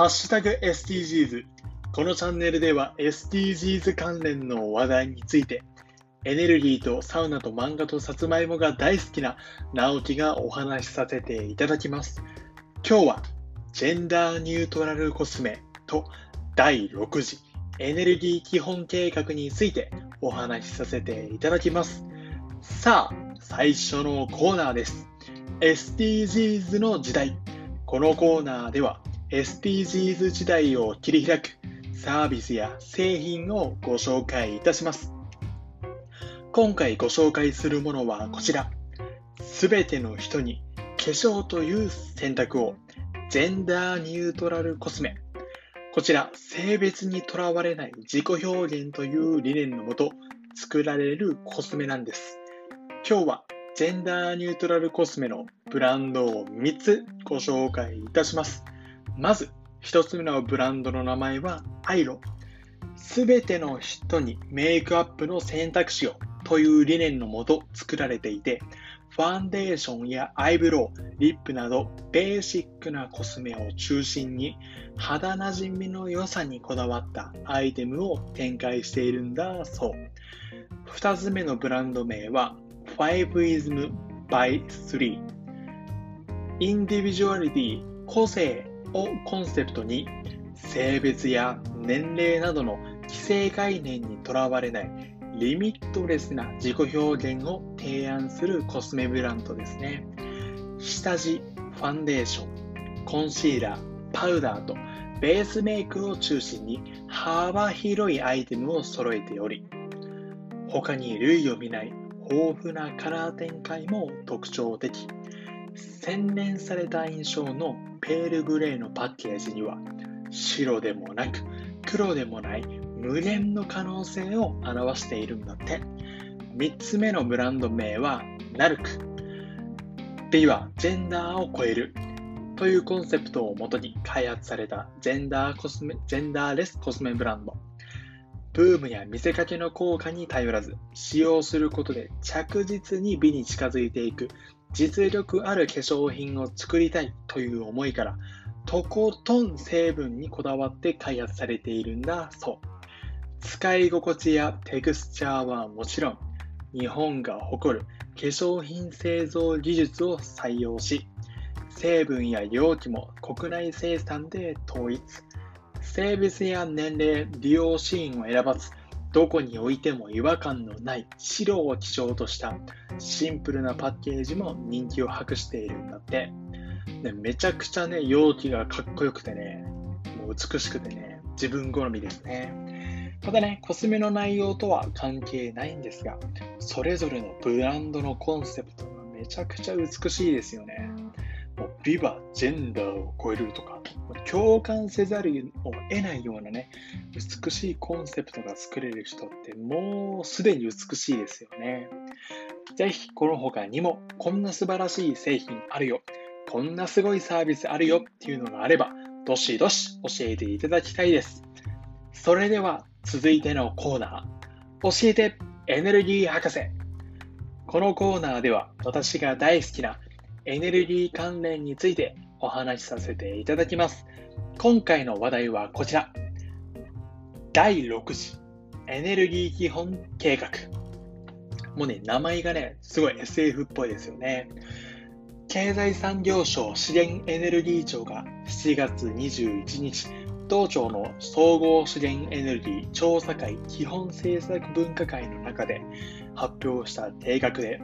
ハッシュタグ SDGs。このチャンネルでは SDGs 関連の話題について、エネルギーとサウナと漫画とさつまいもが大好きな直樹がお話しさせていただきます。今日はジェンダーニュートラルコスメと第6次エネルギー基本計画についてお話しさせていただきます。さあ、最初のコーナーです。SDGs の時代。このコーナーでは SDGs 時代を切り開くサービスや製品をご紹介いたします。今回ご紹介するものはこちら。すべての人に化粧という選択をジェンダーニュートラルコスメ。こちら、性別にとらわれない自己表現という理念のもと作られるコスメなんです。今日はジェンダーニュートラルコスメのブランドを3つご紹介いたします。まず、1つ目のブランドの名前はアイロ。すべての人にメイクアップの選択肢をという理念のもと作られていて、ファンデーションやアイブロウ、リップなどベーシックなコスメを中心に肌なじみの良さにこだわったアイテムを展開しているんだそう。2つ目のブランド名は 5ism by 3インディビジュアリティ個性をコンセプトに性別や年齢などの既成概念にとらわれないリミットレスな自己表現を提案するコスメブランドですね。下地、ファンデーション、コンシーラー、パウダーとベースメイクを中心に幅広いアイテムを揃えており、他に類を見ない豊富なカラー展開も特徴的。洗練された印象のペールグレーのパッケージには白でもなく黒でもない無限の可能性を表しているんだって。3つ目のブランド名はナルク。B はジェンダーを超えるというコンセプトをもとに開発されたジェンダーコスメジェンダーレスコスメブランド。ブームや見せかけの効果に頼らず、使用することで着実に美に近づいていく実力ある化粧品を作りたいという思いから、とことん成分にこだわって開発されているんだそう。使い心地やテクスチャーはもちろん、日本が誇る化粧品製造技術を採用し、成分や容器も国内生産で統一。性別や年齢、利用シーンを選ばず、どこに置いても違和感のない白を基調としたシンプルなパッケージも人気を博しているんだって。でめちゃくちゃね、容器がかっこよくてね、もう美しくてね、自分好みですね。ただね、コスメの内容とは関係ないんですが、それぞれのブランドのコンセプトがめちゃくちゃ美しいですよね。もうビバ、ジェンダーを超えるとか、共感せざるを得ないようなね、美しいコンセプトが作れる人ってもうすでに美しいですよね。ぜひこの他にもこんな素晴らしい製品あるよ、こんなすごいサービスあるよっていうのがあれば、どしどし教えていただきたいです。それでは続いてのコーナー、教えてエネルギー博士。このコーナーでは私が大好きなエネルギー関連についてお話しさせていただきます。今回の話題はこちら。第6次エネルギー基本計画。もうね、名前がね、すごい SF っぽいですよね。経済産業省資源エネルギー庁が7月21日、当庁の総合資源エネルギー調査会基本政策分科会の中で発表した計画で、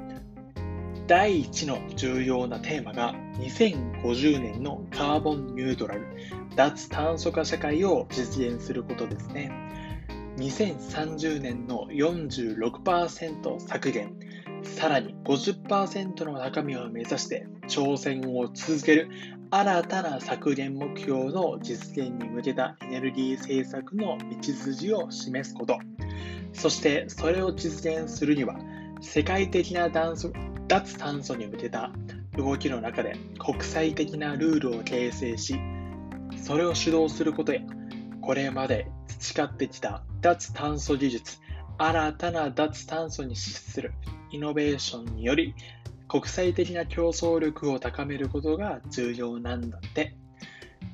第1の重要なテーマが2050年のカーボンニュートラル、脱炭素化社会を実現することですね。2030年の46%削減、さらに50%の高みを目指して挑戦を続ける新たな削減目標の実現に向けたエネルギー政策の道筋を示すこと、そしてそれを実現するには世界的な脱炭素に向けた動きの中で国際的なルールを形成し、それを主導することや、これまで培ってきた脱炭素技術、新たな脱炭素に資するイノベーションにより、国際的な競争力を高めることが重要なんだって。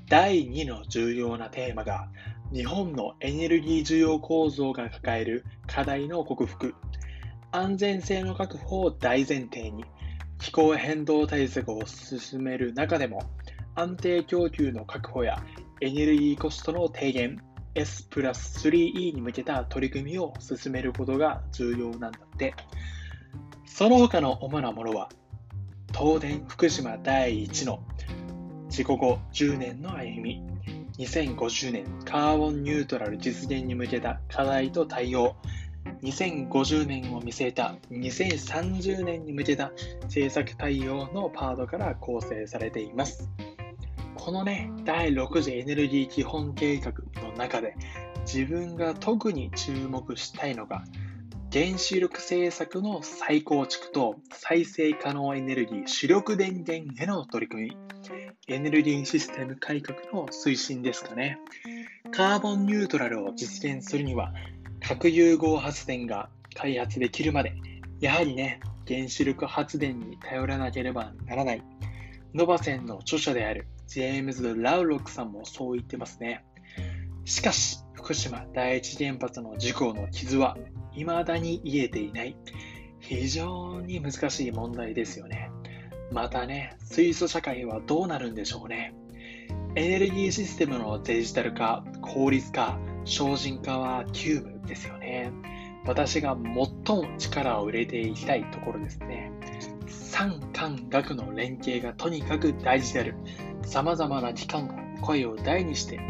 第2の重要なテーマが日本のエネルギー需要構造が抱える課題の克服、安全性の確保を大前提に気候変動対策を進める中でも安定供給の確保やエネルギーコストの低減 S プラス 3E に向けた取り組みを進めることが重要なんだって。その他の主なものは、東電福島第1の事故後10年の歩み、2050年カーボンニュートラル実現に向けた課題と対応、2050年を見据えた2030年に向けた政策対応のパートから構成されています。このね、第6次エネルギー基本計画の中で自分が特に注目したいのが原子力政策の再構築と再生可能エネルギー主力電源への取り組み、エネルギーシステム改革の推進ですかね。カーボンニュートラルを実現するには核融合発電が開発できるまで、やはりね、原子力発電に頼らなければならない。ノバセンの著者であるジェームズ・ラウロックさんもそう言ってますね。しかし、福島第一原発の事故の傷は未だに癒えていない。非常に難しい問題ですよね。またね、水素社会はどうなるんでしょうね。エネルギーシステムのデジタル化、効率化、精進化は急務ですよね。私が最も力を入れていきたいところですね。産官学の連携がとにかく大事である。様々な機関が声を大にして